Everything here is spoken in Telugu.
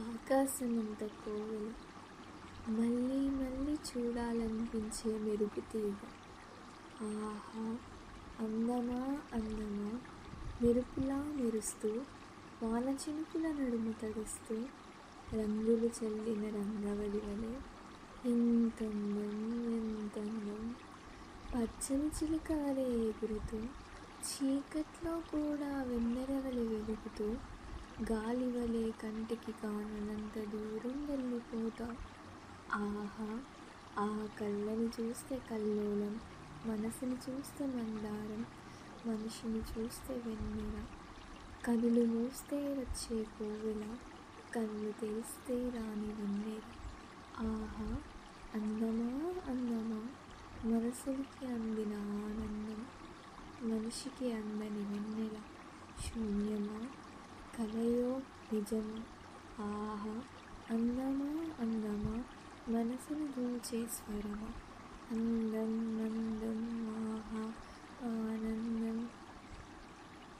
ఆకాశమంత కోవెల మళ్ళీ మళ్ళీ చూడాలనిపించే మెరుపు తీగ. ఆహా అందమా అందమా. మెరుపులా మెరుస్తూ వాన చినుకుల నడుమ తడుస్తూ రంగులు చల్లిన రంగవడి వలె ఎంత అందం ఎంత పచ్చని చిలుక వలె ఎగురుతూ చీకట్లో కూడా వెన్నెరవలి వెలుగుతూ గాలి వలె కంటికి కాననంత దూరం వెళ్ళిపోతా. ఆహా ఆ కళ్ళని చూస్తే కల్లోలం మనసుని చూస్తే మందారం మనిషిని చూస్తే వెన్నెల కనులు మూస్తే వచ్చే కోవెల కళ్ళు తెరిస్తే రాని వెన్నెల. ఆహా అందమా అందమా మనసుకి అందిన ఆనందం మనిషికి అందని వెన్నెల. శూన్యమా? నిజమా ఆహా అందమా అందమా మనసును దూచే స్వరమా. అందం